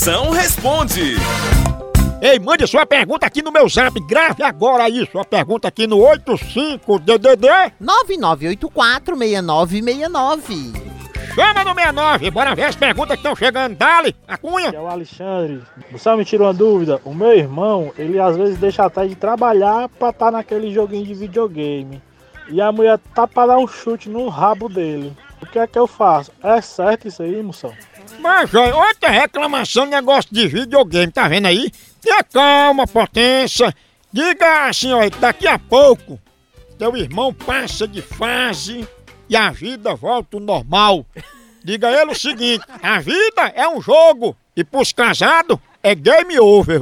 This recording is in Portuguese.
Moção responde. Ei, mande sua pergunta aqui no meu zap. Grave agora aí sua pergunta aqui no 85DDD. 99846969. Chama no 69. Bora ver as perguntas que estão chegando. Dali, a cunha. É o Alexandre. Você me tirou uma dúvida? O meu irmão, ele às vezes deixa até de trabalhar pra estar naquele joguinho de videogame. E a mulher tá pra dar um chute no rabo dele. O que é que eu faço? É certo isso aí, moção? Mas, olha, outra reclamação negócio de videogame, tá vendo aí? Tenha calma, potência. Diga assim, olha, daqui a pouco teu irmão passa de fase e a vida volta ao normal. Diga a ele o seguinte: a vida é um jogo e pros casados é game over.